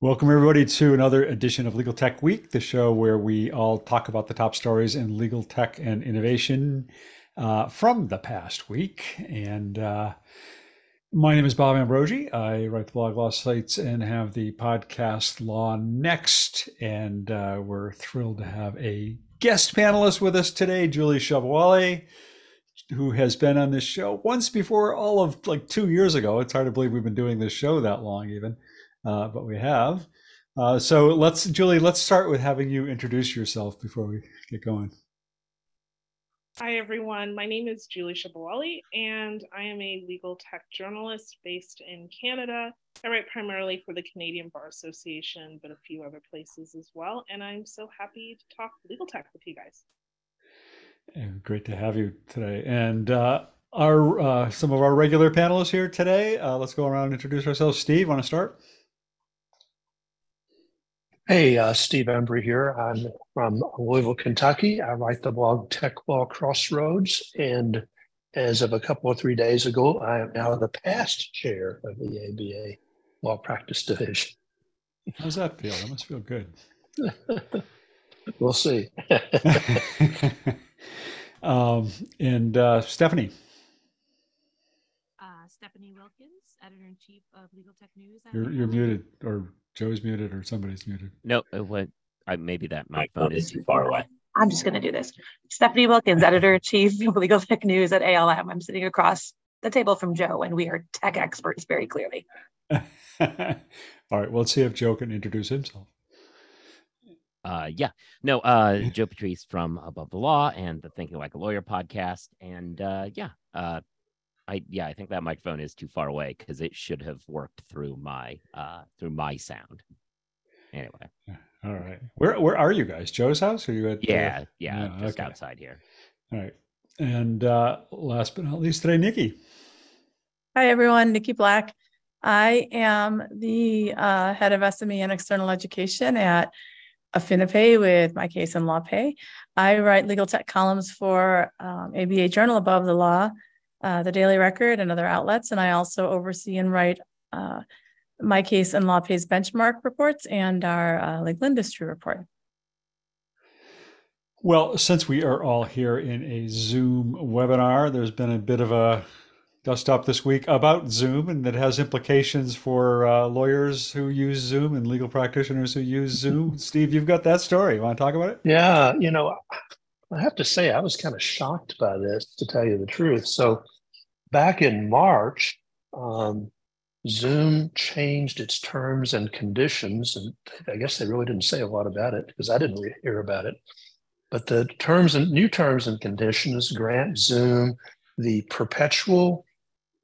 Welcome, everybody, to another edition of Legal Tech Week, the show where we all talk about the top stories in legal tech and innovation uh, from the past week. And uh, my name is Bob Ambrogi. I write the blog Law Sites and have the podcast Law Next. And uh, we're thrilled to have a guest panelist with us today, Julie Sobowale, who has been on this show once before, all of like two years ago. It's hard to believe we've been doing this show that long, even uh, but we have. Uh, so let's, Julie, let's start with having you introduce yourself before we get going. Hi, everyone. My name is Julie Sobowale, and I am a legal tech journalist based in Canada. I write primarily for the Canadian Bar Association, but a few other places as well. And I'm so happy to talk legal tech with you guys. And great to have you today. And uh, our uh, some of our regular panelists here today. Uh, let's go around and introduce ourselves. Steve, want to start? Hey, uh, Steve Embry here. I'm from Louisville, Kentucky. I write the blog Tech Law Crossroads. And as of a couple of three days ago, I am now the past chair of the ABA Law Practice Division. How's that feel? That must feel good. we'll see. um, and uh, Stephanie. Uh, Stephanie Wilkins, editor in chief of Legal Tech News. You're, you're muted or Joe's muted or somebody's muted. No, it went. I, maybe that microphone is too far away. I'm just going to do this. Stephanie Wilkins, editor in chief of Legal Tech News at ALM. I'm sitting across the table from Joe, and we are tech experts very clearly. All right. Well, let's see if Joe can introduce himself. Uh, yeah, no, uh, Joe Patrice from Above the Law and the Thinking Like a Lawyer podcast, and uh, yeah, uh, I yeah, I think that microphone is too far away because it should have worked through my uh through my sound. Anyway. All right. Where where are you guys? Joe's house? Or are you at? Yeah, yeah, yeah just okay. outside here. All right. And uh last but not least today, Niki. Hi everyone, Niki Black. I am the uh, head of SME and external education at Affinipay with MyCase in LawPay. I write legal tech columns for um, ABA Journal Above the Law uh, the Daily Record and other outlets. And I also oversee and write uh, MyCase and LawPay's benchmark reports and our uh, legal industry report. Well, since we are all here in a Zoom webinar, there's been a bit of a dust up this week about Zoom and that has implications for uh, lawyers who use Zoom and legal practitioners who use Zoom. Steve, you've got that story. You want to talk about it? Yeah, you know, I have to say, I was kind of shocked by this, to tell you the truth. So, back in March, um, Zoom changed its terms and conditions, and I guess they really didn't say a lot about it because I didn't hear about it. But the terms and new terms and conditions grant Zoom the perpetual,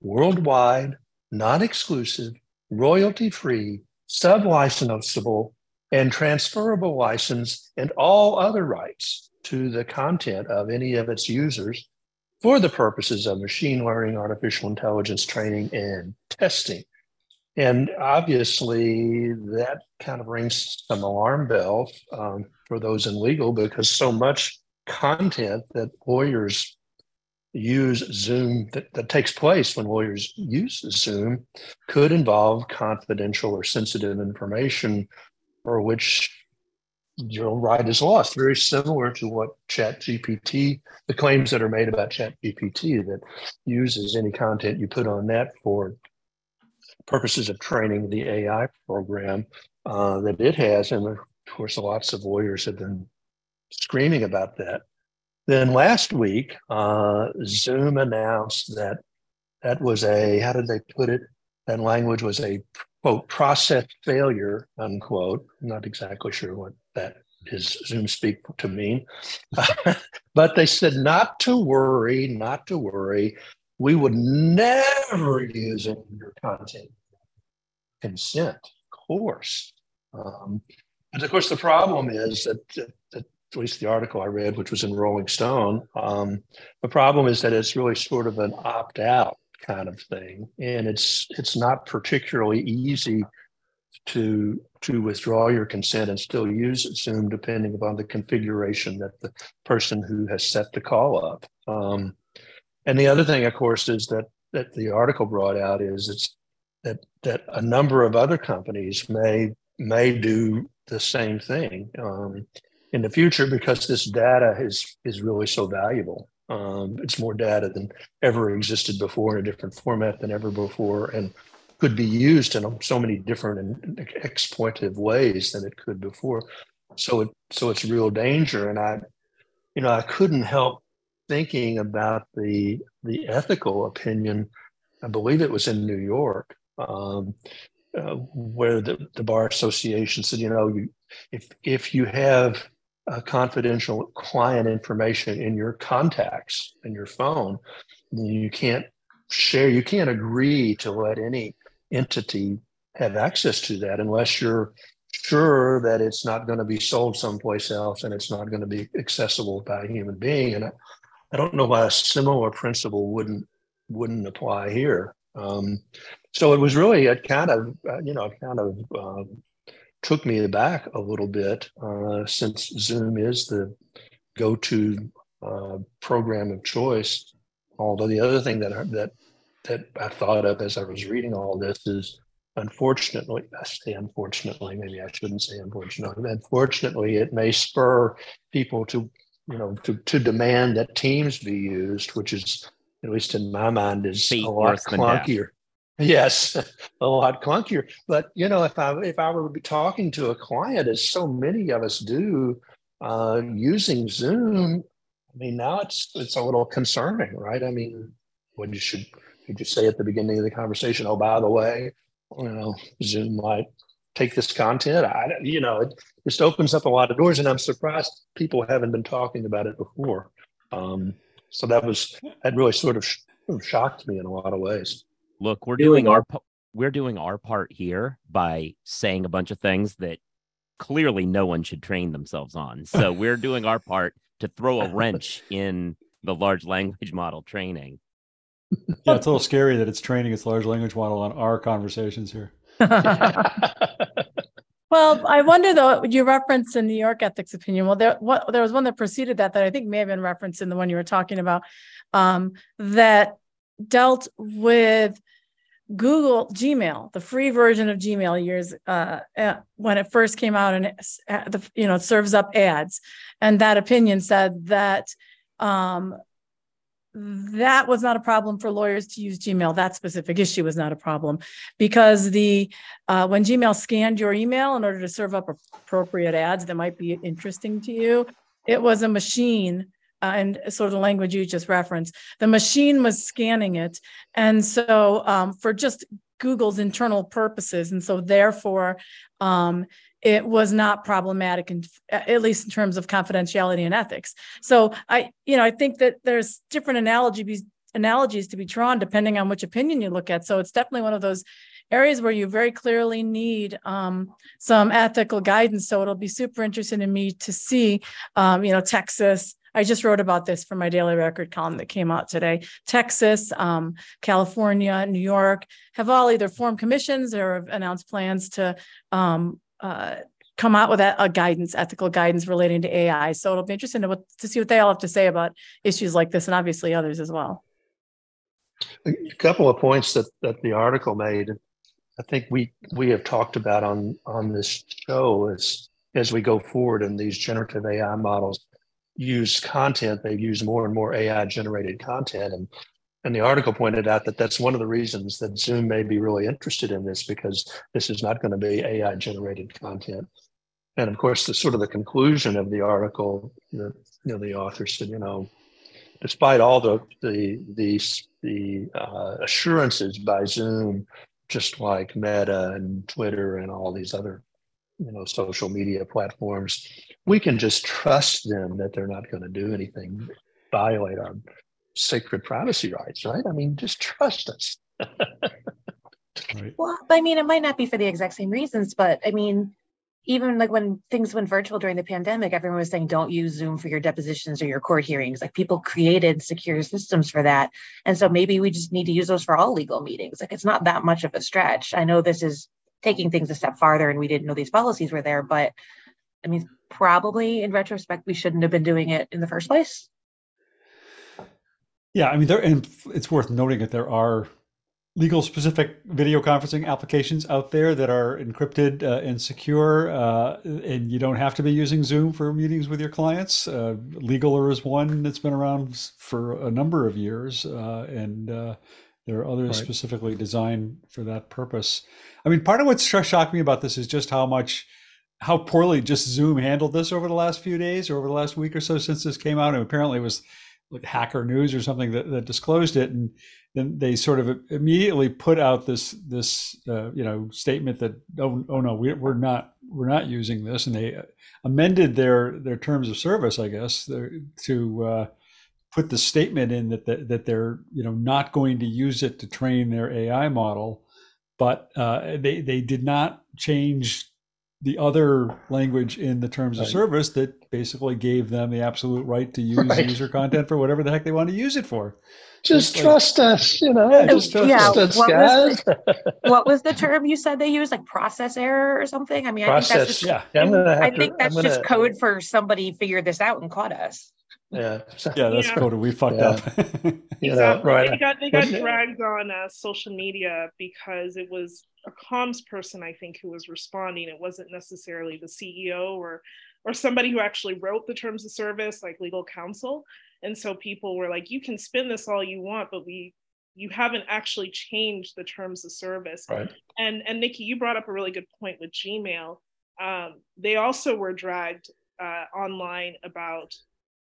worldwide, non-exclusive, royalty-free, sub-licensable, and transferable license and all other rights to the content of any of its users for the purposes of machine learning, artificial intelligence training, and testing. And obviously, that kind of rings some alarm bells um, for those in legal because so much content that lawyers use Zoom that, that takes place when lawyers use Zoom could involve confidential or sensitive information for which your right is lost. Very similar to what Chat GPT, the claims that are made about Chat GPT that uses any content you put on that for purposes of training the AI program uh, that it has. And of course, lots of lawyers have been screaming about that. Then last week, uh, Zoom announced that that was a, how did they put it? That language was a quote process failure unquote. I'm not exactly sure what that is Zoom speak to mean, but they said not to worry, not to worry. We would never use any of your content. Consent, of course. Um, but of course, the problem is that, that, that, at least the article I read, which was in Rolling Stone, um, the problem is that it's really sort of an opt out kind of thing, and it's it's not particularly easy to to withdraw your consent and still use Zoom depending upon the configuration that the person who has set the call up. Um, and the other thing, of course, is that that the article brought out is it's that that a number of other companies may may do the same thing um, in the future because this data is is really so valuable. Um, it's more data than ever existed before in a different format than ever before, and could be used in so many different and exploitative ways than it could before. So it so it's real danger, and I, you know, I couldn't help thinking about the the ethical opinion. I believe it was in New York, um, uh, where the, the bar association said, you know, you, if if you have confidential client information in your contacts in your phone, then you can't share. You can't agree to let any entity have access to that unless you're sure that it's not going to be sold someplace else and it's not going to be accessible by a human being. And I, I don't know why a similar principle wouldn't wouldn't apply here. Um, so it was really it kind of uh, you know kind of uh, took me aback a little bit uh, since Zoom is the go-to uh, program of choice. Although the other thing that that that I thought of as I was reading all this is unfortunately, I say unfortunately, maybe I shouldn't say unfortunately, unfortunately, it may spur people to you know, to, to demand that Teams be used, which is, at least in my mind, is a lot clunkier. Yes, a lot clunkier. But you know, if I if I were to be talking to a client, as so many of us do, uh, using Zoom, I mean, now it's it's a little concerning, right? I mean, what you should you just say at the beginning of the conversation? Oh, by the way, you know, Zoom might take this content. I, you know, it just opens up a lot of doors, and I'm surprised people haven't been talking about it before. Um, so that was that really sort of, sh- shocked me in a lot of ways. Look, we're doing our we're doing our part here by saying a bunch of things that clearly no one should train themselves on. So we're doing our part to throw a wrench in the large language model training. Yeah, it's a little scary that it's training its large language model on our conversations here. well, I wonder though, you referenced the New York ethics opinion. Well, there what there was one that preceded that that I think may have been referenced in the one you were talking about um, that dealt with Google Gmail, the free version of Gmail years uh, uh when it first came out and it, uh, you know it serves up ads, and that opinion said that um, that was not a problem for lawyers to use Gmail. That specific issue was not a problem because the uh, when Gmail scanned your email in order to serve up appropriate ads that might be interesting to you, it was a machine. Uh, and sort of the language you just referenced, the machine was scanning it, and so um, for just Google's internal purposes, and so therefore, um, it was not problematic at least in terms of confidentiality and ethics. So i you know i think that there's different analogies analogies to be drawn depending on which opinion you look at. So it's definitely one of those areas where you very clearly need um, some ethical guidance. So it'll be super interesting to me to see um, you know texas. I just wrote about this for my daily record column that came out today. Texas, um, California, New York have all either formed commissions or have announced plans to um, uh, come out with a, a, guidance, ethical guidance relating to AI. So it'll be interesting to, to see what they all have to say about issues like this and obviously others as well. A couple of points that, that the article made, I think we we have talked about on on this show as as we go forward and these generative AI models use content, they use more and more AI generated content. And and the article pointed out that that's one of the reasons that Zoom may be really interested in this because this is not going to be AI generated content. And of course, the sort of the conclusion of the article, the, you know, the author said, you know, despite all the the the, the uh, assurances by Zoom, just like Meta and Twitter and all these other, you know, social media platforms, we can just trust them that they're not going to do anything violate our sacred privacy rights, right? I mean, just trust us. right. Well, I mean, it might not be for the exact same reasons, but I mean, even like when things went virtual during the pandemic, everyone was saying don't use Zoom for your depositions or your court hearings. Like people created secure systems for that. And so maybe we just need to use those for all legal meetings. Like it's not that much of a stretch. I know this is taking things a step farther and we didn't know these policies were there, but I mean, probably in retrospect, we shouldn't have been doing it in the first place. Yeah, I mean, there, and it's worth noting that there are legal specific video conferencing applications out there that are encrypted uh, and secure, uh, and you don't have to be using Zoom for meetings with your clients. Uh, Legaler is one that's been around for a number of years, uh, and uh, there are others right. specifically designed for that purpose. I mean, part of what shocked me about this is just how much how poorly just Zoom handled this over the last few days or over the last week or so since this came out. And apparently it was like Hacker News or something that, that disclosed it. And then they sort of immediately put out this this uh, you know statement that oh, oh no we, we're not we're not using this and they amended their their terms of service I guess to uh, put the statement in that, that that they're you know not going to use it to train their AI model but uh, they they did not change the other language in the terms of service that basically gave them the absolute right to use right. user content for whatever the heck they want to use it for. Just, trust us, you know. Yeah, just trust yeah, us, what guys. Was the, what was the term you said they used? Like process error or something? I mean, process, I think that's just, yeah. I to, think that's gonna, just code for somebody figured this out and caught us. Yeah, yeah, that's yeah. code we fucked yeah. up. you know, right? They got they got dragged on uh, social media because it was a comms person, I think, who was responding. It wasn't necessarily the CEO or or somebody who actually wrote the terms of service, like legal counsel. And so people were like, "You can spin this all you want, but we you haven't actually changed the terms of service." Right. And and Niki, you brought up a really good point with Gmail. Um, they also were dragged uh, online about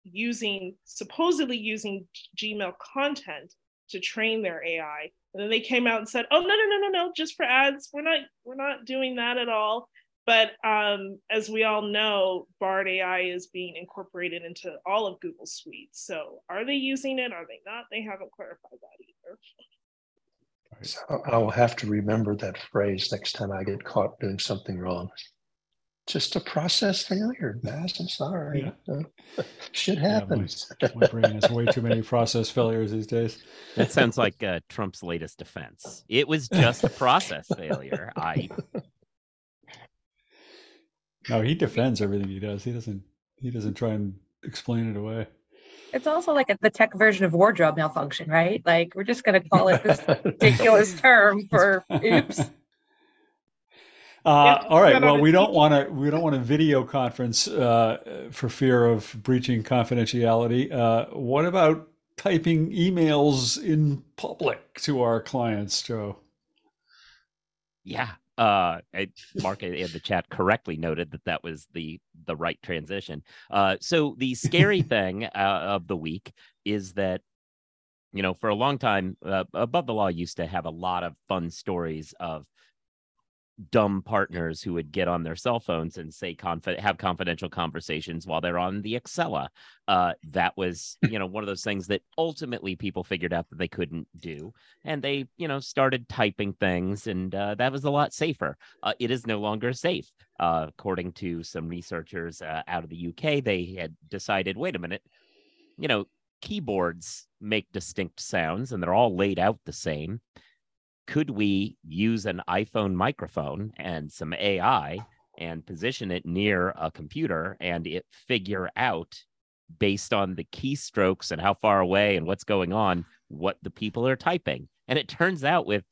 using supposedly using Gmail content to train their AI. And then they came out and said, "Oh no, no, no, no, no, just for ads. We're not we're not doing that at all." But um, as we all know, Bard AI is being incorporated into all of Google Suite. So are they using it? Are they not? They haven't clarified that either. So I'll have to remember that phrase next time I get caught doing something wrong just a process failure, Baz. I'm sorry. Yeah. Uh, shit happens. Yeah, my, my, brain has way too many process failures these days. That sounds like uh, Trump's latest defense. It was just a process failure. I. No, he defends everything he does. He doesn't. He doesn't try and explain it away. It's also like a, the tech version of wardrobe malfunction, right? Like we're just going to call it this ridiculous term for oops. Uh, all right. Well, we don't want to. We don't want a video conference uh, for fear of breaching confidentiality. Uh, what about typing emails in public to our clients, Joe? Yeah. Uh, I, Mark in the chat correctly noted that that was the the right transition. Uh, so the scary thing uh, of the week is that you know for a long time uh, above the law used to have a lot of fun stories of dumb partners who would get on their cell phones and say confi- have confidential conversations while they're on the Acela. Uh, that was, you know, one of those things that ultimately people figured out that they couldn't do, and they, you know, started typing things, and uh, that was a lot safer. Uh, it is no longer safe, uh, according to some researchers uh, out of the UK. They had decided, wait a minute, you know, keyboards make distinct sounds, and they're all laid out the same could we use an iPhone microphone and some AI and position it near a computer and it figure out based on the keystrokes and how far away and what's going on what the people are typing? And it turns out with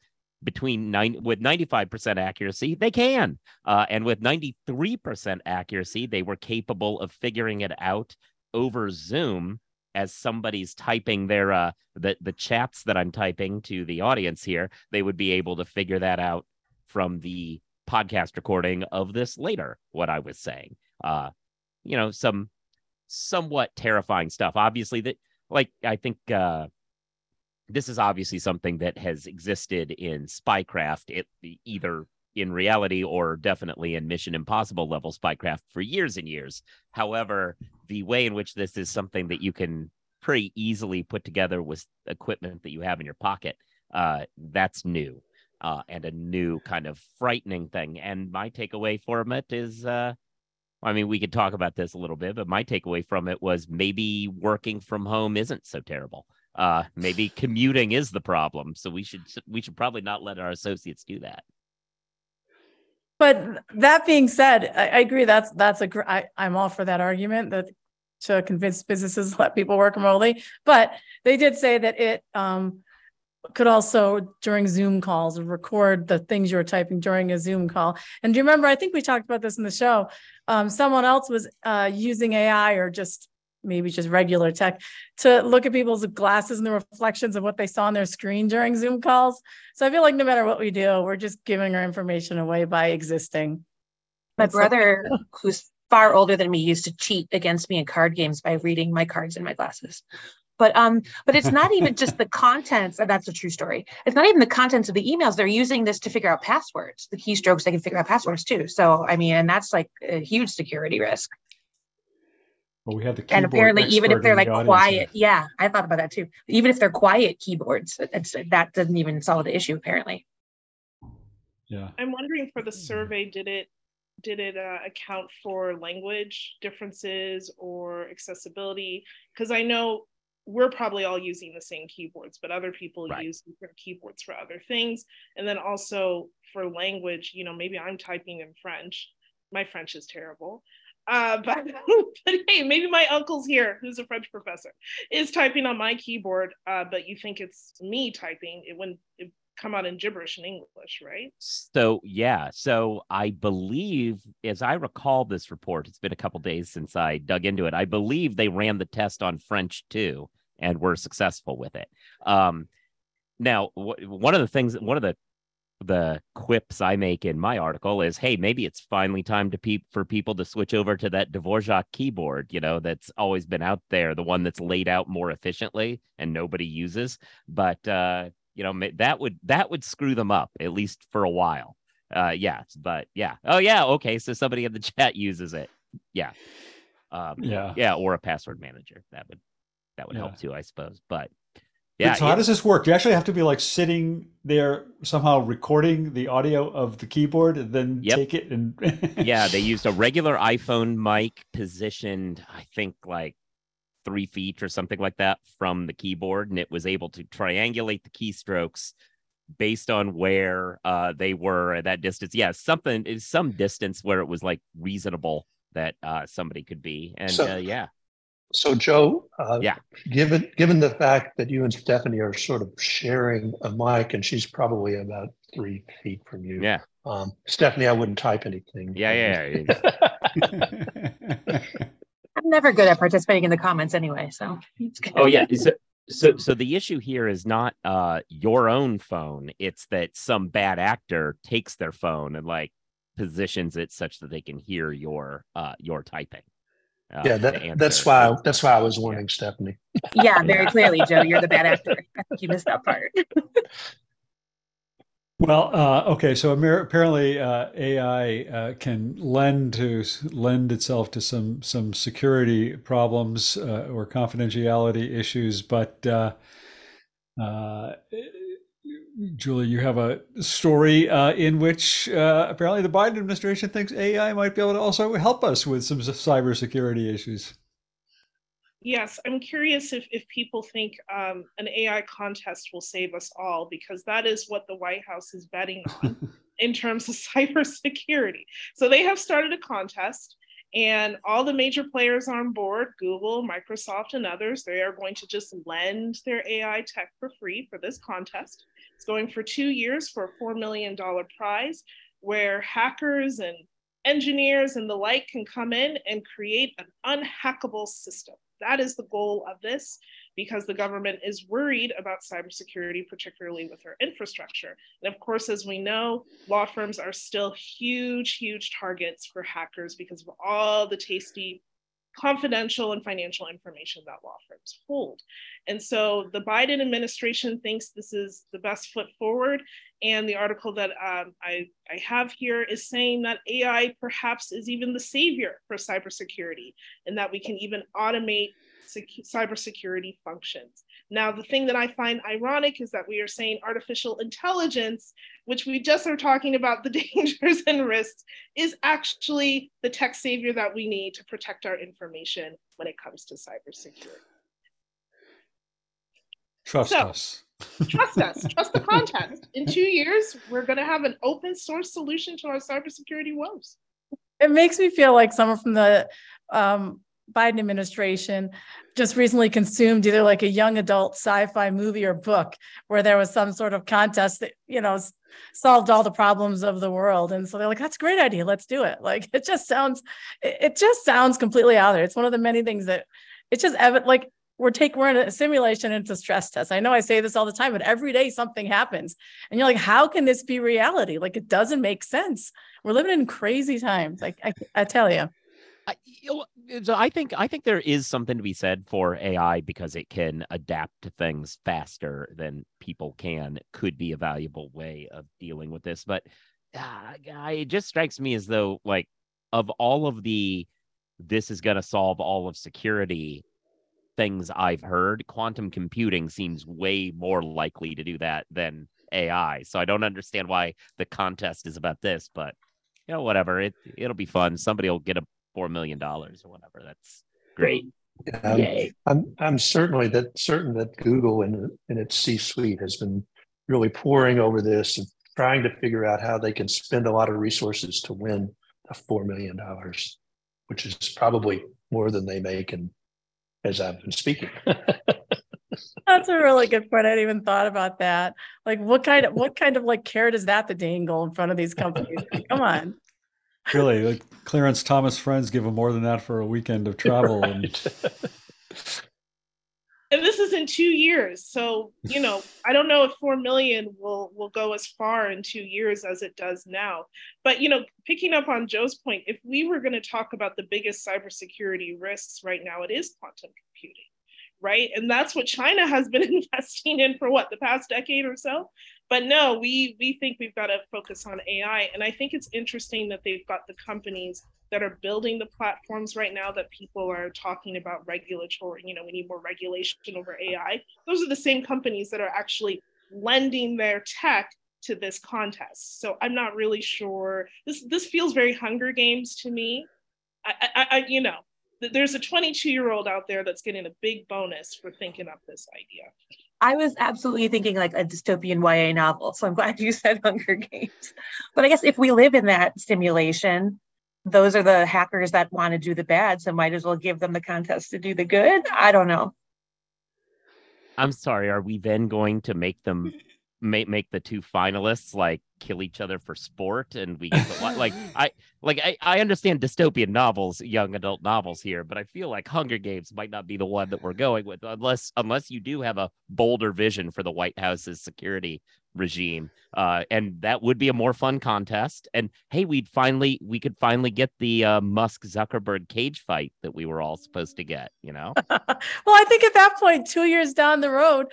between nine with 95% accuracy they can uh, and with 93% accuracy they were capable of figuring it out over zoom as somebody's typing their uh the the chats that I'm typing to the audience here, they would be able to figure that out from the podcast recording of this later. What I was saying, uh, you know, some somewhat terrifying stuff. Obviously, that like I think uh, this is obviously something that has existed in spycraft. It either in reality or definitely in Mission Impossible level spycraft for years and years. However, the way in which this is something that you can pretty easily put together with equipment that you have in your pocket, uh, that's new uh, and a new kind of frightening thing. And my takeaway from it is, uh, I mean, we could talk about this a little bit, but my takeaway from it was maybe working from home isn't so terrible. Uh, maybe commuting is the problem, so we should we should probably not let our associates do that. But that being said, I, I agree. That's that's a. I, I'm all for that argument that to convince businesses let people work remotely. But they did say that it um, could also during Zoom calls record the things you were typing during a Zoom call. And do you remember? I think we talked about this in the show. Um, someone else was uh, using AI or just maybe just regular tech to look at people's glasses and the reflections of what they saw on their screen during Zoom calls. So I feel like no matter what we do, we're just giving our information away by existing. My brother, who's far older than me, used to cheat against me in card games by reading my cards in my glasses. But um, but it's not even just the contents, and that's a true story. It's not even the contents of the emails. They're using this to figure out passwords, the keystrokes, they can figure out passwords too. So I mean, and that's like a huge security risk. Well, we have the and apparently, even if they're like the quiet, here. yeah, I thought about that too. Even if they're quiet keyboards, it's that doesn't even solve the issue apparently. Yeah. I'm wondering for the survey, did it did it uh, account for language differences or accessibility? Because I know we're probably all using the same keyboards, but other people right. use different keyboards for other things. And then also for language, you know, maybe I'm typing in French. My French is terrible. Uh, but, but hey, maybe my uncle's here, who's a French professor, is typing on my keyboard, uh, but you think it's me typing. It wouldn't it come out in gibberish in English, right? So yeah, so I believe, as I recall this report, it's been a couple days since I dug into it. I believe they ran the test on French too, and were successful with it. Um, now, w- one of the things, one of the the quips I make in my article is, hey, maybe it's finally time to pe- for people to switch over to that Dvorak keyboard, you know, that's always been out there, the one that's laid out more efficiently and nobody uses. But uh, you know, that would that would screw them up at least for a while. Uh, yeah, but yeah, oh yeah, okay, so somebody in the chat uses it. Yeah, um, yeah, yeah, or a password manager that would that would yeah. help too, I suppose. But yeah. So how does this work? Do you actually have to be like sitting there somehow recording the audio of the keyboard and then yep. take it and Yeah, they used a regular iPhone mic positioned, I think like three feet or something like that from the keyboard, and it was able to triangulate the keystrokes based on where uh, they were at that distance. Yeah, something is some distance where it was like reasonable that uh, somebody could be, and so, uh, yeah. So, Joe, uh, yeah, given given the fact that you and Stephanie are sort of sharing a mic, and she's probably about three feet from you. Yeah. Um, Stephanie, I wouldn't type anything. Yeah, yeah. yeah. I'm never good at participating in the comments anyway, so. it's good. Oh yeah. So, so, so the issue here is not uh your own phone; it's that some bad actor takes their phone and like positions it such that they can hear your uh your typing. Uh, yeah, that, that's why that's why I was warning yeah. Stephanie. Yeah, very clearly, Joe. You're the bad actor. I think you missed that part. well, uh, okay. So apparently, uh, AI uh, can lend to lend itself to some some security problems uh, or confidentiality issues, but uh, Julie, you have a story uh, in which uh, apparently the Biden administration thinks AI might be able to also help us with some cybersecurity issues. Yes, I'm curious if, if people think um, an AI contest will save us all, because that is what the White House is betting on in terms of cybersecurity. So they have started a contest, and all the major players on board Google, Microsoft, and others they are going to just lend their AI tech for free for this contest. It's going for two years for a $4 million prize where hackers and engineers and the like can come in and create an unhackable system. That is the goal of this because the government is worried about cybersecurity, particularly with our infrastructure. And of course, as we know, law firms are still huge, huge targets for hackers because of all the tasty confidential and financial information that law firms hold. And so the Biden administration thinks this is the best foot forward. And the article that um, I, I have here is saying that AI perhaps is even the savior for cybersecurity and that we can even automate cybersecurity functions. Now, the thing that I find ironic is that we are saying artificial intelligence, which we just are talking about the dangers and risks, is actually the tech savior that we need to protect our information when it comes to cybersecurity. Trust so, us. trust us. Trust the context. In two years, we're going to have an open source solution to our cybersecurity woes. It makes me feel like someone from the um, Biden administration just recently consumed either like a young adult sci-fi movie or book where there was some sort of contest that you know solved all the problems of the world. And so they're like that's a great idea. Let's do it. Like it just sounds it just sounds completely out there. It's one of the many things that it's just evident like we're taking we're in a simulation into stress test i know i say this all the time but every day something happens and you're like how can this be reality? Like it doesn't make sense. We're living in crazy times. Like i, I tell you I, so I think I think there is something to be said for AI because it can adapt to things faster than people can. It could be a valuable way of dealing with this, but uh, it just strikes me as though like of all of the this is going to solve all of security things I've heard, quantum computing seems way more likely to do that than AI. So I don't understand why the contest is about this, but you know, whatever. It it'll be fun. Somebody will get a four million dollars or whatever. That's great. Yeah, um, Yay. I'm I'm certainly that certain that Google and in its C-suite has been really poring over this and trying to figure out how they can spend a lot of resources to win the four million dollars, which is probably more than they make and as I've been speaking. That's a really good point. I hadn't even thought about that. Like, what kind of what kind of like carrot is that to dangle in front of these companies? Come on. Really, like Clarence Thomas friends give him more than that for a weekend of travel. Right. And... and this is in two years, so you know I don't know if four million will will go as far in two years as it does now. But you know, picking up on Joe's point, if we were going to talk about the biggest cybersecurity risks right now, it is quantum computing right? And that's what China has been investing in for what the past decade or so. But no, we we think we've got to focus on AI, and I think it's interesting that they've got the companies that are building the platforms right now that people are talking about regulatory. You know, we need more regulation over AI. Those are the same companies that are actually lending their tech to this contest. So I'm not really sure. This this feels very Hunger Games to me. I, I, I you know, there's a 22 year old out there that's getting a big bonus for thinking up this idea. I was absolutely thinking like a dystopian YA novel. So I'm glad you said Hunger Games. But I guess if we live in that simulation, those are the hackers that want to do the bad. So might as well give them the contest to do the good. I don't know. I'm sorry. Are we then going to make them make make the two finalists like kill each other for sport and we get like i like I, I understand dystopian novels young adult novels here but i feel like hunger games might not be the one that we're going with unless unless you do have a bolder vision for the white house's security regime uh and that would be a more fun contest and hey we'd finally we could finally get the uh, musk zuckerberg cage fight that we were all supposed to get you know? Well i think at that point two years down the road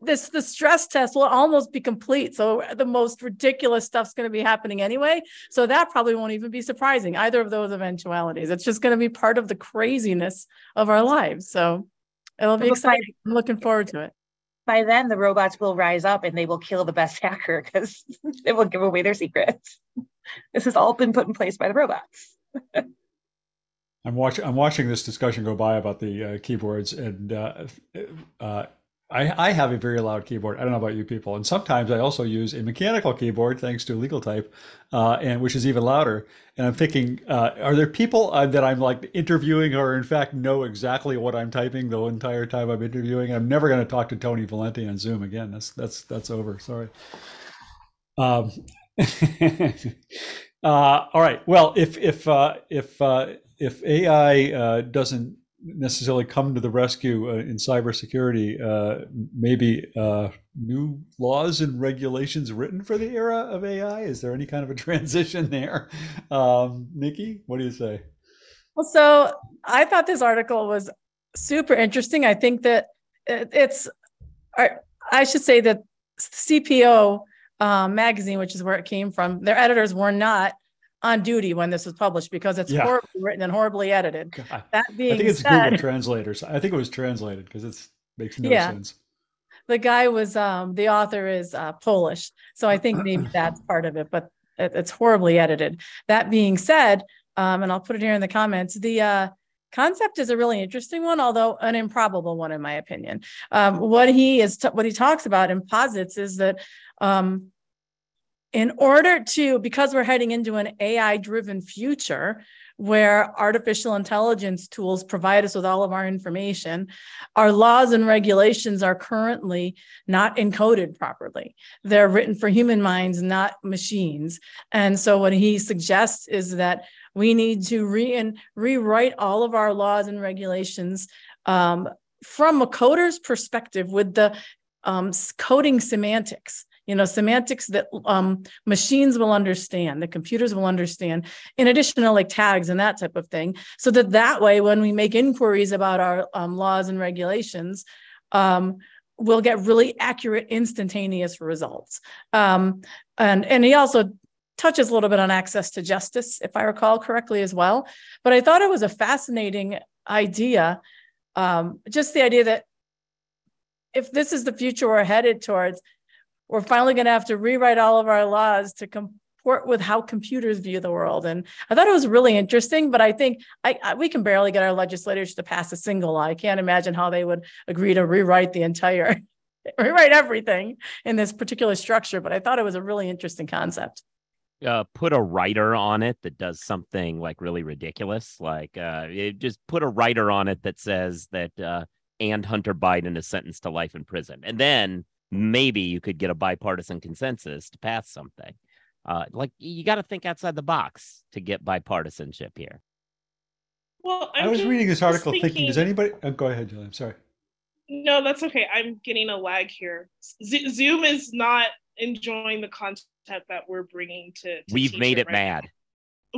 this the stress test will almost be complete. So the most ridiculous stuff's going to be happening anyway. So that probably won't even be surprising either of those eventualities. It's just going to be part of the craziness of our lives. So it'll be exciting. I'm looking forward to it. By then the robots will rise up and they will kill the best hacker because they will give away their secrets. This has all been put in place by the robots. I'm watching. I'm watching this discussion go by about the uh, keyboards, and uh, uh, I, I have a very loud keyboard. I don't know about you people. And sometimes I also use a mechanical keyboard, thanks to Legal Type, uh, and which is even louder. And I'm thinking, uh, are there people uh, that I'm like interviewing or in fact know exactly what I'm typing the entire time I'm interviewing? I'm never going to talk to Tony Valenti on Zoom again. That's that's that's over. Sorry. Um, uh, all right. Well, if if uh, if uh, if AI doesn't necessarily come to the rescue uh, in cybersecurity. Uh, maybe uh, new laws and regulations written for the era of AI. Is there any kind of a transition there? Um, Niki, what do you say? Well, so I thought this article was super interesting. I think that it's, I should say that CPO um, magazine, which is where it came from, their editors were not on duty when this was published because it's yeah. horribly written and horribly edited. God. That being I think it's said, Google translators. I think it was translated because it makes no yeah. sense. The guy was um the author is uh, Polish, so I think maybe that's part of it, but it, it's horribly edited. That being said, um, and I'll put it here in the comments, the uh, concept is a really interesting one, although an improbable one in my opinion. Um, what he is, t- what he talks about and posits is that um, in order to, because we're heading into an AI driven future where artificial intelligence tools provide us with all of our information, our laws and regulations are currently not encoded properly. They're written for human minds, not machines. And so, what he suggests is that we need to re- and rewrite all of our laws and regulations um, from a coder's perspective with the um, coding semantics you know semantics that um, machines will understand the computers will understand in addition to like tags and that type of thing. So that that way when we make inquiries about our um, laws and regulations um, we'll get really accurate instantaneous results. Um, and and he also touches a little bit on access to justice if i recall correctly as well. But i thought it was a fascinating idea um, just the idea that if this is the future we're headed towards, we're finally going to have to rewrite all of our laws to comport with how computers view the world. And I thought it was really interesting, but I think I, I, we can barely get our legislators to pass a single law. I can't imagine how they would agree to rewrite the entire, rewrite everything in this particular structure. But I thought it was a really interesting concept. Uh, put a writer on it that does something like really ridiculous. Like, uh, just put a writer on it that says that uh, and Hunter Biden is sentenced to life in prison. And then maybe you could get a bipartisan consensus to pass something. Uh, like you got to think outside the box to get bipartisanship here. Well, I'm i was reading this article thinking, thinking, does anybody? Oh, go ahead, Julie. I'm sorry. No, that's okay. I'm getting a lag here. Z- Zoom is not enjoying the content that we're bringing to. to We've made it right mad. Now.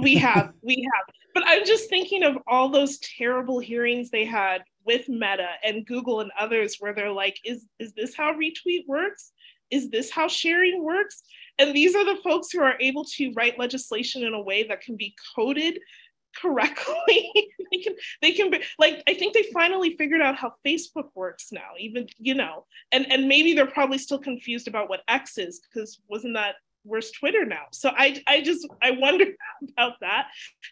We have, we have. But I'm just thinking of all those terrible hearings they had with Meta and Google and others where they're like, is, is this how retweet works? Is this how sharing works? And these are the folks who are able to write legislation in a way that can be coded correctly they can they can be like i think they finally figured out how facebook works now even you know and and maybe they're probably still confused about what x is because wasn't that where's Twitter now? So I, I just, I wonder about that.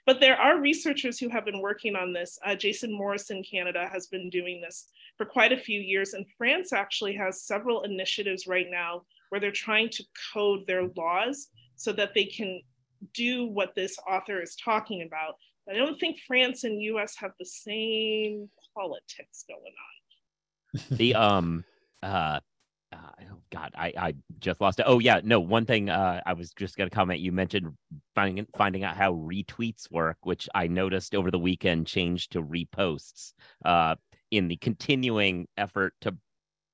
But there are researchers who have been working on this. Uh, Jason Morris in Canada has been doing this for quite a few years. And France actually has several initiatives right now where they're trying to code their laws so that they can do what this author is talking about. I don't think France and US have the same politics going on. The um uh uh, oh God, I, I just lost it. Oh yeah, no. One thing uh, I was just gonna comment. You mentioned finding finding out how retweets work, which I noticed over the weekend changed to reposts. Uh, in the continuing effort to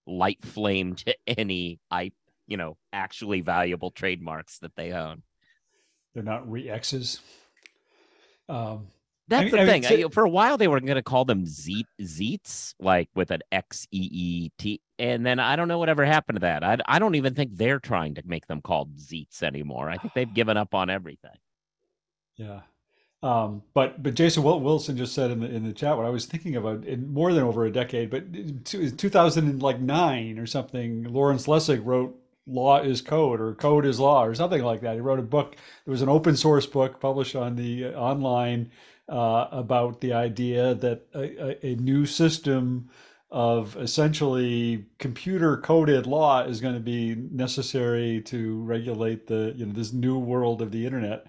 light flame to any I you know actually valuable trademarks that they own. They're not re X's. Um, that's I mean, the I thing. Mean, for a while, they were going to call them Zeet Zeets, like with an X E E T, and then I don't know whatever happened to that. I I don't even think they're trying to make them called Zeets anymore. I think they've given up on everything. Yeah, um, but but Jason Wilson just said in the in the chat what I was thinking about in more than over a decade, but in 2009 or something, Lawrence Lessig wrote law is code or code is law or something like that. He wrote a book. It was an open source book published on the uh, online uh, about the idea that a, a, new system of essentially computer coded law is going to be necessary to regulate the you know this new world of the internet.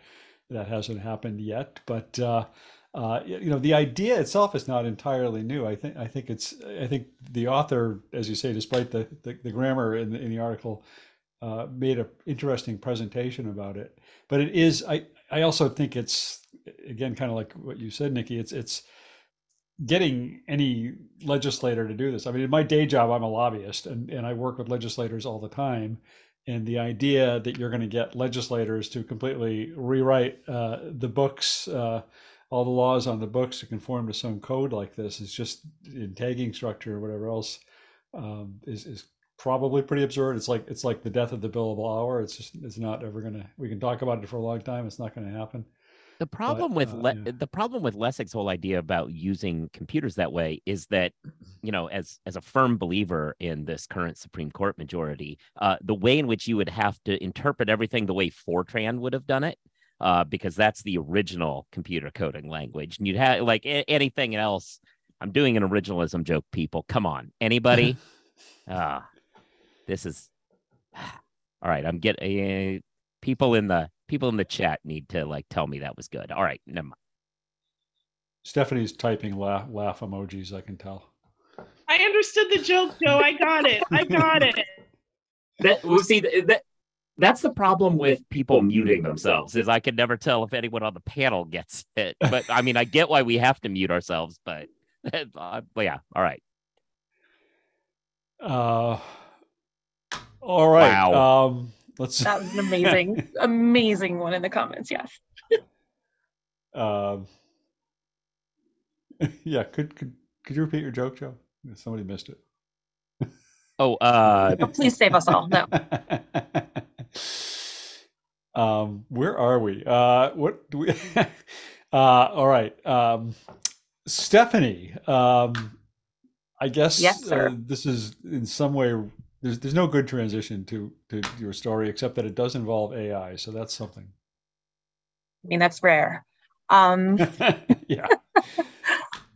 That hasn't happened yet but uh, uh, you know the idea itself is not entirely new. I think i think it's i think the author as you say despite the the, the grammar in the, in the article uh, made an interesting presentation about it. But it is i i also think it's again, kind of like what you said, Niki, it's it's getting any legislator to do this. I mean, in my day job, I'm a lobbyist and, and I work with legislators all the time. And the idea that you're going to get legislators to completely rewrite uh, the books, uh, all the laws on the books to conform to some code like this is just in tagging structure or whatever else um, is, is probably pretty absurd. It's like it's like the death of the billable hour. It's just it's not ever gonna. We can talk about it for a long time. It's not going to happen. The problem but, with uh, le- yeah. the problem with Lessig's whole idea about using computers that way is that, you know, as as a firm believer in this current Supreme Court majority, uh, the way in which you would have to interpret everything the way Fortran would have done it, uh, because that's the original computer coding language, and you'd have like a- anything else. I'm doing an originalism joke, people. Come on, anybody? Ah, this is all right. I'm getting people in the people in the chat need to like tell me that was good. All right, never mind. Stephanie's typing laugh, laugh emojis. I can tell. I understood the joke, Joe. I got it. I got it. That well, see that that's the problem with people muting themselves is I can never tell if anyone on the panel gets it. But I mean, I get why we have to mute ourselves, but, uh, but yeah, all right. Uh, all right. Wow. Um, let's. That was an amazing, amazing one in the comments. Yes. um. Yeah. Could could could you repeat your joke, Joe? Somebody missed it. Oh, uh, oh, please save us all. No. um, where are we? Uh, what do we? uh, all right. Um, Stephanie, um, I guess yes. Uh, this is in some way there's there's no good transition to to your story except that it does involve AI, so that's something. I mean, that's rare. Um, yeah.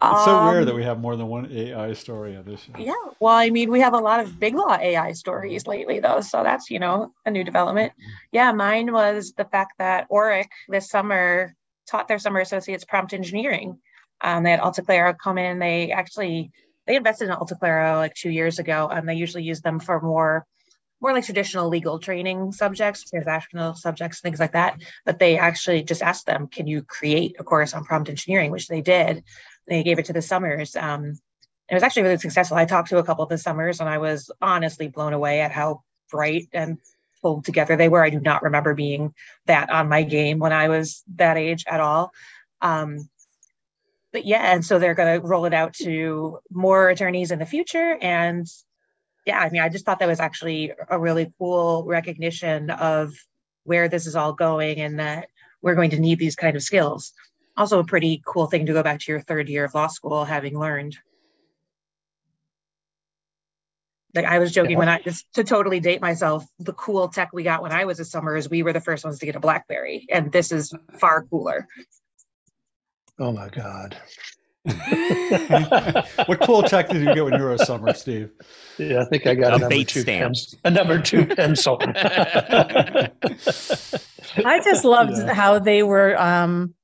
It's so rare that um, we have more than one AI story on this show. Yeah. Well, I mean, we have a lot of big law AI stories lately, though. So that's, you know, a new development. Yeah. Mine was the fact that Orrick this summer taught their summer associates prompt engineering. Um, they had AltaClaro come in. They actually they invested in AltaClaro like two years ago, and they usually use them for more more like traditional legal training subjects, transactional subjects, things like that. But they actually just asked them, can you create a course on prompt engineering, which they did. They gave it to the summers. Um, it was actually really successful. I talked to a couple of the summers and I was honestly blown away at how bright and pulled together they were. I do not remember being that on my game when I was that age at all. Um, but yeah, and so they're going to roll it out to more attorneys in the future. And yeah, I mean, I just thought that was actually a really cool recognition of where this is all going and that we're going to need these kind of skills. Also, a pretty cool thing to go back to your third year of law school having learned. Like I was joking when I just to totally date myself, the cool tech we got when I was a summer is we were the first ones to get a Blackberry, and this is far cooler. Oh my God. what cool tech did you get when you were a summer, Steve? Yeah, I think I got a, a number two pen, a number two pencil. I just loved yeah. how they were. Um,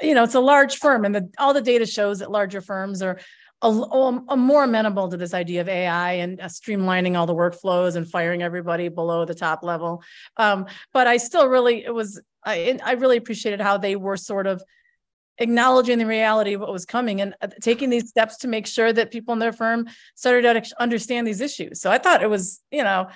you know, it's a large firm, and the, all the data shows that larger firms are a, a, more amenable to this idea of AI and uh, streamlining all the workflows and firing everybody below the top level. Um, but I still really, it was, I, I really appreciated how they were sort of acknowledging the reality of what was coming and uh, taking these steps to make sure that people in their firm started to understand these issues. So I thought it was, you know,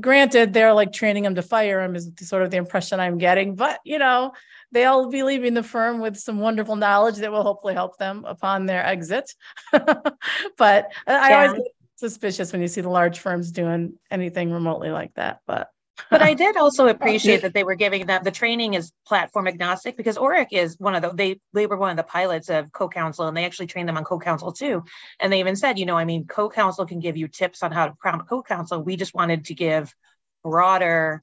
granted they're like training them to fire them is sort of the impression I'm getting, but you know, they'll be leaving the firm with some wonderful knowledge that will hopefully help them upon their exit. but I yeah. always get suspicious when you see the large firms doing anything remotely like that. But but I did also appreciate that they were giving them the training is platform agnostic because Orrick is one of the they they were one of the pilots of CoCounsel and they actually trained them on CoCounsel too. And they even said, you know, I mean, CoCounsel can give you tips on how to prompt CoCounsel. We just wanted to give broader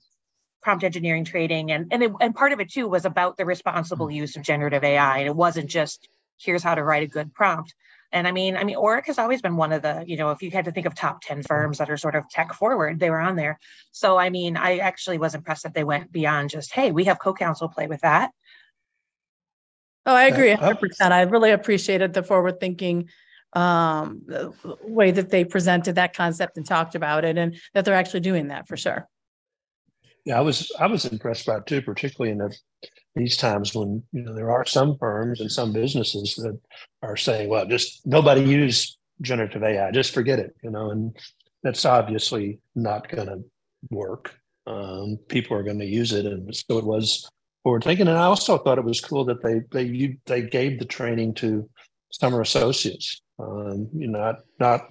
prompt engineering training and and it, and part of it too was about the responsible mm. use of generative AI. And it wasn't just here's how to write a good prompt. And I mean, I mean, Orrick has always been one of the, you know, if you had to think of top 10 firms that are sort of tech forward, they were on there. So, I mean, I actually was impressed that they went beyond just, hey, we have CoCounsel play with that. Oh, I agree 100%. I really appreciated the forward thinking um, way that they presented that concept and talked about it and that they're actually doing that for sure. Yeah, I was I was impressed by it too, particularly in the these times when you know there are some firms and some businesses that are saying, well, just nobody use generative AI, just forget it, you know, and that's obviously not going to work. Um, people are going to use it, and so it was forward thinking. And I also thought it was cool that they they they gave the training to summer associates, um, you know, not not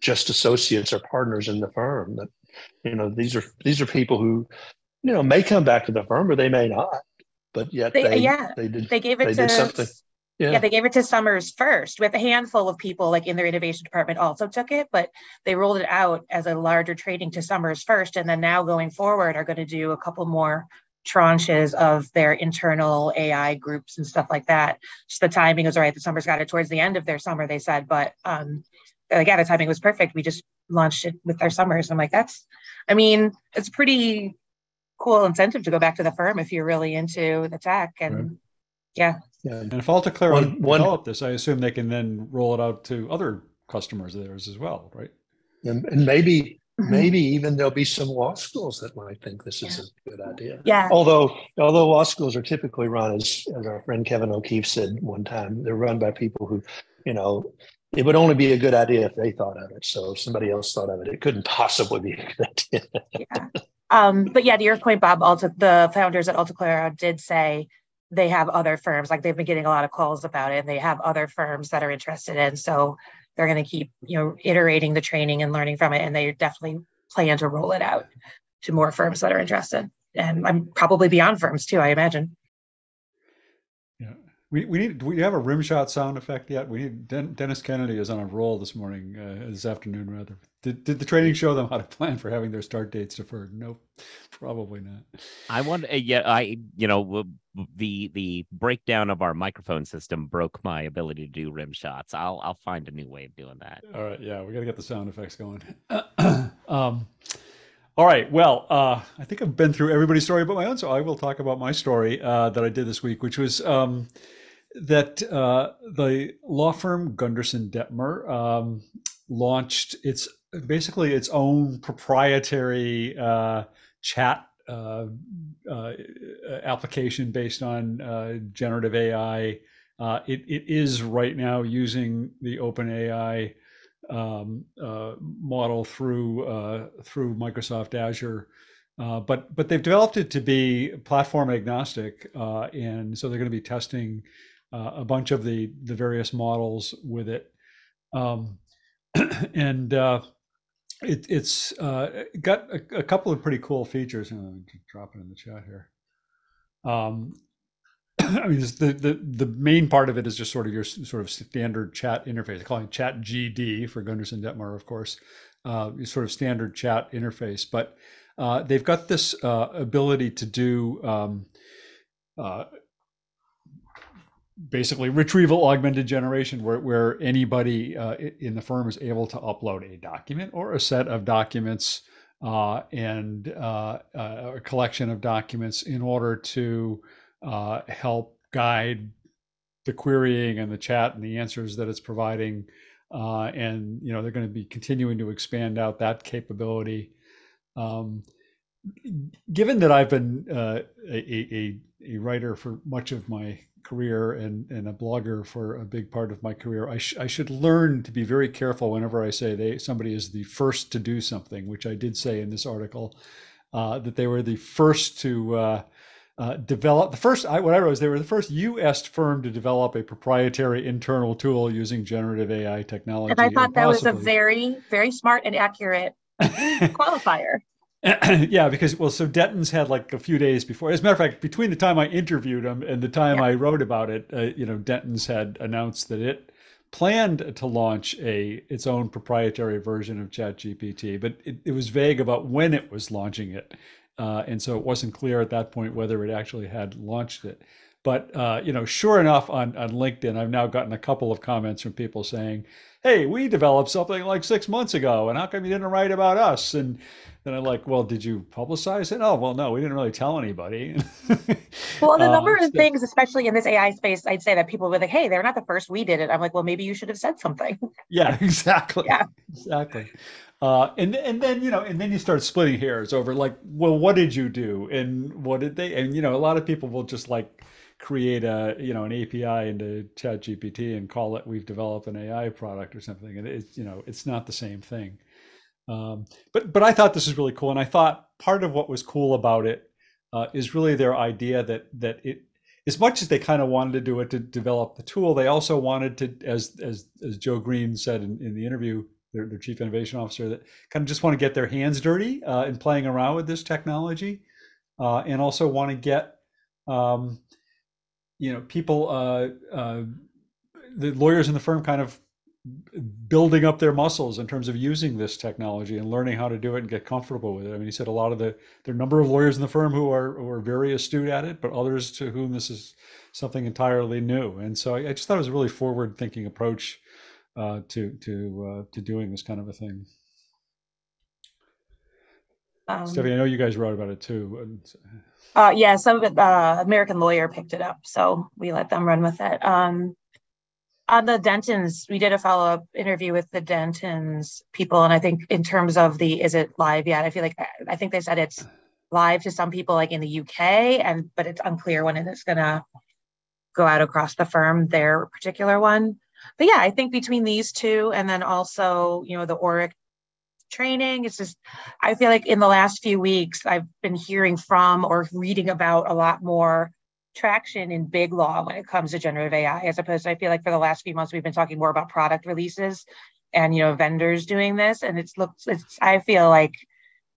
just associates or partners in the firm. That you know these are these are people who you know may come back to the firm or they may not but yet they, they yeah they did they gave it they to something yeah. yeah. they gave it to Summers first with a handful of people like in their innovation department also took it, but they rolled it out as a larger training to Summers first. And then now going forward are going to do a couple more tranches of their internal AI groups and stuff like that. Just the timing was right. The Summers got it towards the end of their summer, they said, but um again, the timing was perfect. We just launched it with our summers. I'm like, that's I mean, it's pretty cool incentive to go back to the firm if you're really into the tech and right. yeah. yeah. And if AltaClaro one, one, develop this, I assume they can then roll it out to other customers of theirs as well, right? And, and maybe mm-hmm. maybe even there'll be some law schools that might think this is a good idea. Yeah. Although although law schools are typically run as as our friend Kevin O'Keefe said one time, they're run by people who, you know, it would only be a good idea if they thought of it. So if somebody else thought of it, it couldn't possibly be a good idea. yeah. Um, but yeah, to your point, Bob, Alta, the founders at AltaClaro did say they have other firms, like they've been getting a lot of calls about it. And they have other firms that are interested in. So they're going to keep, you know, iterating the training and learning from it. And they definitely plan to roll it out to more firms that are interested. And I'm probably beyond firms too, I imagine. We, we need. Do we have a rim shot sound effect yet? We need. Den, Dennis Kennedy is on a roll this morning, uh, this afternoon rather. Did, did the training show them how to plan for having their start dates deferred? Nope, probably not. I want. Uh, yeah, I. You know, the the breakdown of our microphone system broke my ability to do rim shots. I'll I'll find a new way of doing that. All right. Yeah, we got to get the sound effects going. um, all right. Well, uh, I think I've been through everybody's story but my own, so I will talk about my story uh, that I did this week, which was. Um, that uh, the law firm Gunderson Dettmer um, launched its basically its own proprietary uh, chat uh, uh application based on uh, generative AI. Uh, it, it is right now using the OpenAI um, model through through Microsoft Azure. but but they've developed it to be platform agnostic, and so they're going to be testing uh, a bunch of the the various models with it, um, and uh, it, it's uh, got a, a, couple of pretty cool features. Drop it in the chat here. Um, I mean, the, the the main part of it is just sort of your sort of standard chat interface. calling it ChatGD for Gunderson Dettmer, of course, uh, sort of standard chat interface. But uh, they've got this uh, ability to do um, uh, basically retrieval augmented generation where, where anybody uh, in the firm is able to upload a document or a set of documents uh, and uh, uh a collection of documents in order to uh, help guide the querying and the chat and the answers that it's providing uh, and you know they're going to be continuing to expand out that capability. Um, given that i've been a, a, a writer for much of my career and, and a blogger for a big part of my career, I, sh- I should learn to be very careful whenever I say they somebody is the first to do something, which I did say in this article, uh, that they were the first to uh, uh, develop the first. I, what I wrote is they were the first U.S. firm to develop a proprietary internal tool using generative AI technology. And I thought and that was a very very smart and accurate qualifier. yeah, because well, so Dentons had like a few days before. As a matter of fact, between the time I interviewed him and the time yeah. I wrote about it, uh, you know, Dentons had announced that it planned to launch a its own proprietary version of ChatGPT, but it, it was vague about when it was launching it, uh, and so it wasn't clear at that point whether it actually had launched it. But uh, you know, sure enough, on on LinkedIn, I've now gotten a couple of comments from people saying, "Hey, we developed something like six months ago, and how come you didn't write about us?" and then I'm like, well, did you publicize it? Oh, well, no, we didn't really tell anybody. well, the number um, of so, things, especially in this AI space, I'd say that people were like, hey, they're not the first we did it. I'm like, well, maybe you should have said something. yeah, exactly. Yeah, exactly. Uh, and and then you know, and then you start splitting hairs over like, well, what did you do, and what did they? And you know, a lot of people will just like create a you know an API into ChatGPT and call it we've developed an AI product or something, and it's you know, it's not the same thing. Um, but but I thought this was really cool, and I thought part of what was cool about it uh, is really their idea that that it, as much as they kind of wanted to do it to develop the tool, they also wanted to, as as as Joe Green said in, in the interview, their, their chief innovation officer, that kind of just want to get their hands dirty uh, in playing around with this technology, uh, and also want to get um, you know people uh, uh, the lawyers in the firm kind of building up their muscles in terms of using this technology and learning how to do it and get comfortable with it. I mean, he said a lot of the there are a number of lawyers in the firm who are who are very astute at it, but others to whom this is something entirely new. And so I, I just thought it was a really forward thinking approach uh, to to uh, to doing this kind of a thing. Um, Stephanie, I know you guys wrote about it too. Uh, yeah, some of it, uh, American Lawyer picked it up, so we let them run with it. Um, on the Dentons, we did a follow-up interview with the Dentons people, and I think in terms of the, is it live yet? I feel like, I think they said it's live to some people like in the UK, and, but it's unclear when it is gonna go out across the firm, their particular one. But yeah, I think between these two and then also, you know, the Orrick training, it's just, I feel like in the last few weeks, I've been hearing from or reading about a lot more traction in big law when it comes to generative AI, as opposed to I feel like for the last few months, we've been talking more about product releases and, you know, vendors doing this. And it's looks, it's, I feel like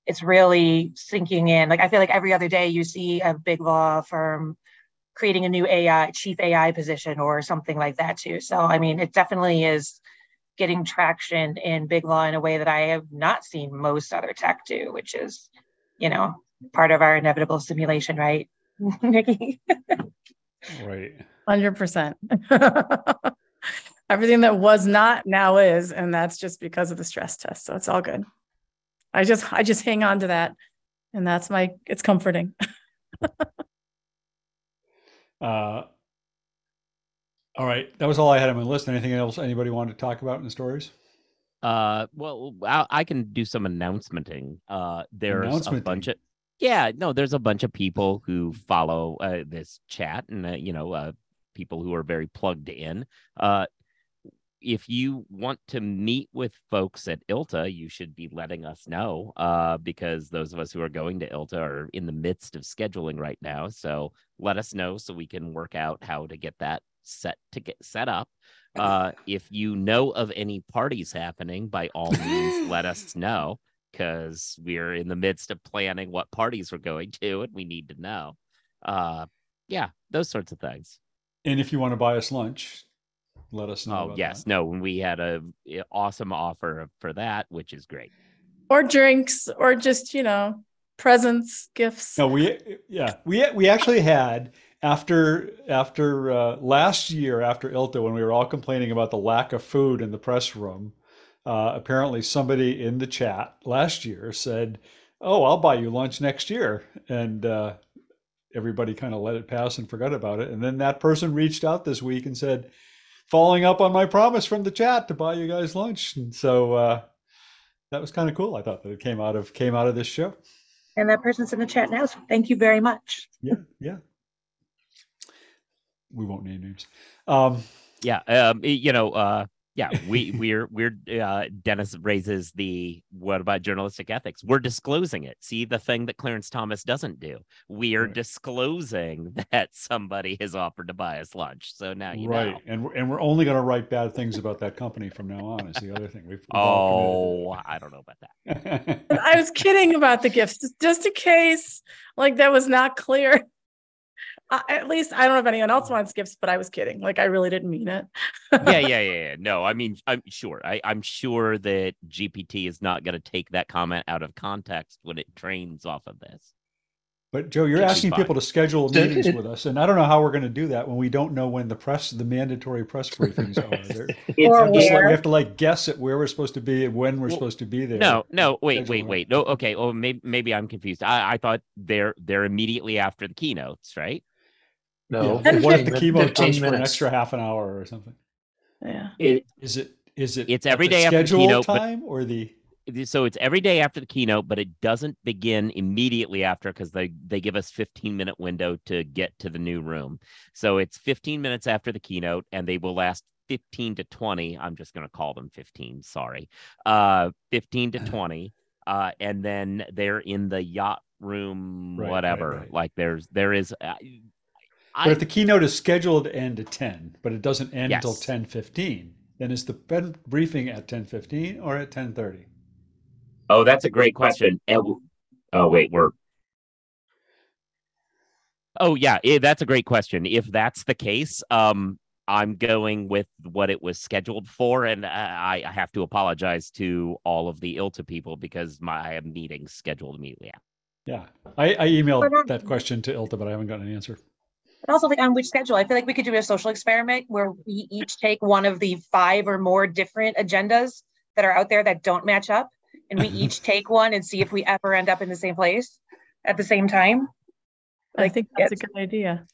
it's really sinking in. Like, I feel like every other day you see a big law firm creating a new AI, chief AI position or something like that too. So, I mean, it definitely is getting traction in big law in a way that I have not seen most other tech do, which is, you know, part of our inevitable simulation, right? Niki? Right. Hundred percent. Everything that was not now is, and that's just because of the stress test. So it's all good. I just, I just hang on to that. And that's my, it's comforting. Uh, all right. That was all I had on my list. Anything else anybody wanted to talk about in the stories? Uh, well, I, I can do some announcementing. Uh, there's a bunch of yeah, no, there's a bunch of people who follow uh, this chat, and uh, you know, uh, people who are very plugged in. Uh, if you want to meet with folks at ILTA, you should be letting us know uh, because those of us who are going to ILTA are in the midst of scheduling right now. So let us know so we can work out how to get that set to get set up. Uh, if you know of any parties happening, by all means, let us know because we're in the midst of planning what parties we're going to and we need to know. Uh, yeah, those sorts of things. And if you want to buy us lunch, let us know. Oh about yes, that. no, we had a a awesome offer for that, which is great. Or drinks, or just, you know, presents, gifts. No, we yeah we we actually had after after uh, last year after ILTA when we were all complaining about the lack of food in the press room. Uh, apparently, somebody in the chat last year said, "Oh, I'll buy you lunch next year," and uh, everybody kind of let it pass and forgot about it. And then that person reached out this week and said, "Following up on my promise from the chat to buy you guys lunch," and so uh, that was kind of cool. I thought that it came out of came out of this show. And that person's in the chat now, so thank you very much. Yeah, yeah. We won't name names. Um, Yeah, um, you know, uh, yeah, we we're we're uh, Dennis raises the what about journalistic ethics? We're disclosing it. See the thing that Clarence Thomas doesn't do. We are Right. disclosing that somebody has offered to buy us lunch. So now you right, know. and we're, and we're only going to write bad things about that company from now on. Is the other thing we've, we've Oh, I don't know about that. I was kidding about the gifts, just- just in case, like that was not clear. Uh, at least I don't know if anyone else wants gifts, but I was kidding. Like I really didn't mean it. yeah, yeah, yeah, yeah. No, I mean, I'm sure. I, I'm sure that GPT is not going to take that comment out of context when it trains off of this. But Joe, you're Should asking fine. people to schedule meetings with us, and I don't know how we're going to do that when we don't know when the press, the mandatory press briefings are. They're- Or just like we have to like guess at where we're supposed to be and when we're Well, supposed to be there. No, no, wait, Schedule wait, wait. No, okay. Oh, maybe maybe I'm confused. I, I thought they're they're immediately after the keynotes, right? No. Yeah, what if the 15 keynote comes for an extra half an hour or something? Yeah. It, Is it is it It's at every the day after the scheduled keynote, but- time or the so it's every day after the keynote, but it doesn't begin immediately after because they they give us 15 minute window to get to the new room. So it's 15 minutes after the keynote, and they will last 15 to 20. I'm just going to call them 15. Sorry, uh, 15 to 20, uh, and then they're in the yacht room, Right, right, whatever. right. Like there's there is. Uh, But if the keynote is scheduled to end at 10, but it doesn't end until 10:15, then is the pen briefing at 10:15 or at 10:30? Oh, that's a great question. Oh, wait, we're. Oh yeah, eh, that's a great question. If that's the case, um, I'm going with what it was scheduled for, and uh, I, I have to apologize to all of the ILTA people because my I have meetings scheduled immediately. after. Yeah. I, I emailed that question to ILTA, but I haven't gotten an answer. But also like on which schedule, I feel like we could do a social experiment where we each take one of the five or more different agendas that are out there that don't match up. and we mm-hmm. each take one and see if we ever end up in the same place at the same time. I think that's a good idea.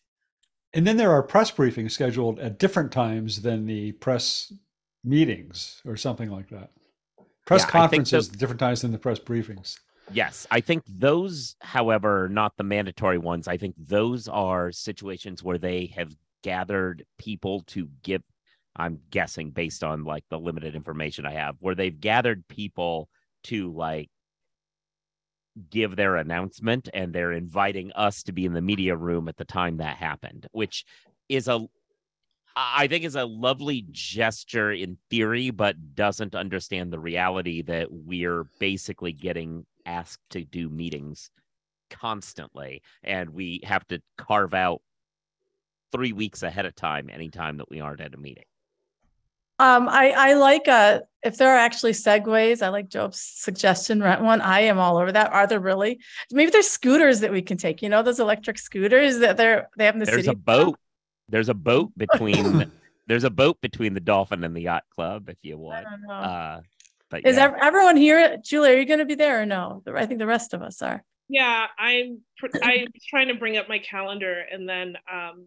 And then there are press briefings scheduled at different times than the press meetings or something like that. Press Yeah, conferences, the- different times than the press briefings. Yes, I think those, however, not the mandatory ones. I think those are situations where they have gathered people to give. I'm guessing based on like the limited information I have, where they've gathered people to like give their announcement and they're inviting us to be in the media room at the time that happened, which is a I think is a lovely gesture in theory, but doesn't understand the reality that we're basically getting asked to do meetings constantly, and we have to carve out three weeks ahead of time anytime that we aren't at a meeting. Um, I, I like, uh, if there are actually segways, I like Joe's suggestion, rent one. I am all over that. Are there really? Maybe there's scooters that we can take, you know, those electric scooters that they're, they have in the There's city. a boat. There's a boat between. there's a boat between the Dolphin and the Yacht Club if you I want. don't know. Uh, but Is yeah. everyone here? Julie, are you going to be there or no? I think the rest of us are. Yeah, I'm. I was trying to bring up my calendar, and then um,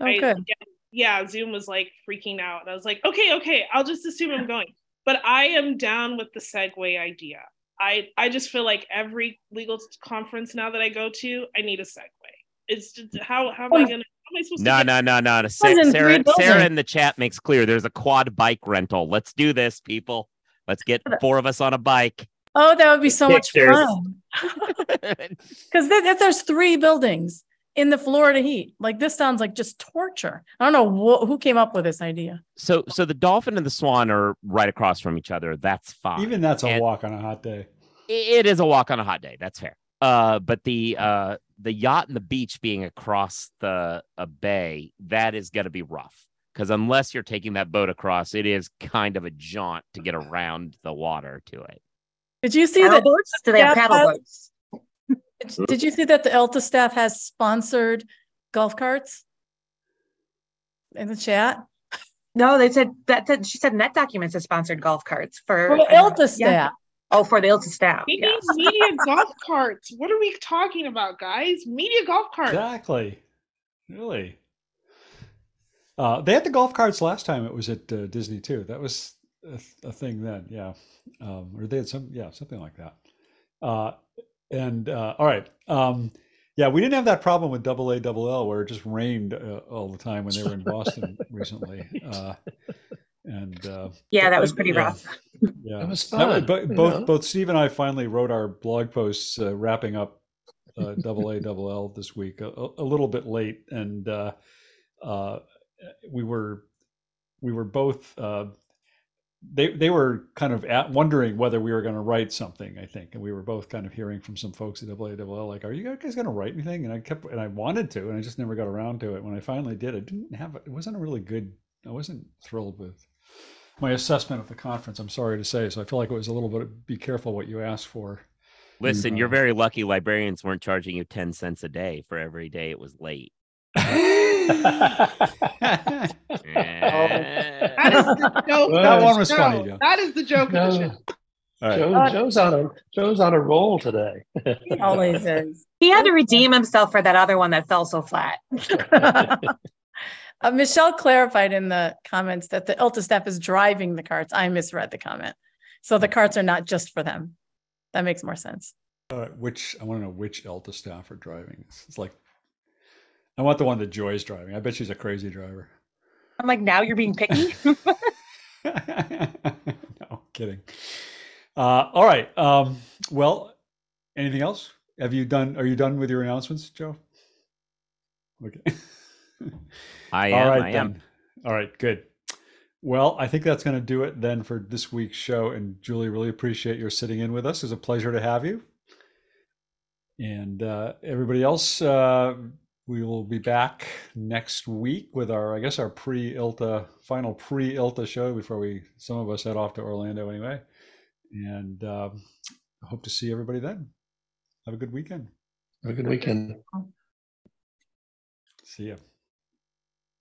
Oh, I, good. yeah, yeah, Zoom was like freaking out, and I was like, okay, okay, I'll just assume I'm going. But I am down with the Segway idea. I I just feel like every legal conference now that I go to, I need a Segway. It's just how how am I gonna? How am I supposed No, no, no, no, no. One's Sa- in three Sarah, Sarah in the chat makes clear there's a quad bike rental. Let's do this, people. Let's get four of us on a bike. Oh, that would be so much fun. Because if there's three buildings in the Florida heat, like this sounds like just torture. I don't know wh- who came up with this idea. so, so the dolphin and the swan are right across from each other. That's fine. Even that's a And- walk on a hot day. It is a walk on a hot day. That's fair. Uh, but the uh the yacht and the beach being across the a bay, that is going to be rough. Because unless you're taking that boat across, it is kind of a jaunt to get around the water to it. Did you see Paddle that? boats? Do they have paddle uh, boats? Did- Did you see that the ILTA staff has sponsored golf carts in the chat? No, they said that, that she said NetDocuments has sponsored golf carts for For the I don't- ILTA yeah. Staff. Oh, for the ILTA staff. We yes. need media golf carts. What are we talking about, guys? Media golf carts. Exactly. Really. Uh, they had the golf carts last time it was at uh, Disney too. That was a, a thing then, yeah. Um, or they had some, yeah, something like that. Uh, and uh, all right, um, yeah, we didn't have that problem with Double A Double L where it just rained uh, all the time when they were in Boston recently. And uh, Yeah, that was pretty yeah. rough. Yeah, It was That was- fun, But you both know? both Steve and I finally wrote our blog posts uh, wrapping up uh, Double A Double L this week a, a little bit late, and uh, uh, we were we were both uh, they they were kind of at wondering whether we were going to write something. I think, and we were both kind of hearing from some folks at Double A Double L like, "Are you guys going to write anything?" And I kept and I wanted to, and I just never got around to it. When I finally did, I didn't have it wasn't a really good. I wasn't thrilled with my assessment of the conference. I'm sorry to say. So I feel like it was a little bit. Be careful what you ask for. Listen, you're uh, very lucky librarians weren't charging you 10 cents a day for every day it was late. That Eh. the joke. That one was show. funny, Joe. That is the joke of the No, show. All right. Joe, Uh, Joe's on a Joe's on a roll today. He always is. He had to redeem himself for that other one that fell so flat. Uh, Michelle clarified in the comments that the ILTA staff is driving the carts. I misread the comment. So the carts are not just for them. That makes more sense. All right. Which I want to know which ILTA staff are driving. It's, it's like I want the one that Joy's driving. I bet she's a crazy driver. I'm like, now you're being picky. no kidding. Uh, all right. Um, well, anything else? Have you done? Are you done with your announcements, Joe? Okay. I am. right I am. All right, good. Well, I think that's going to do it then for this week's show. And Julie, really appreciate your sitting in with us. It's a pleasure to have you. And uh, everybody else, uh, we will be back next week with our, I guess, our pre-ILTA final pre-ILTA show before we some of us head off to Orlando anyway. And um, I hope to see everybody then. Have a good weekend. Have a good weekend. See ya.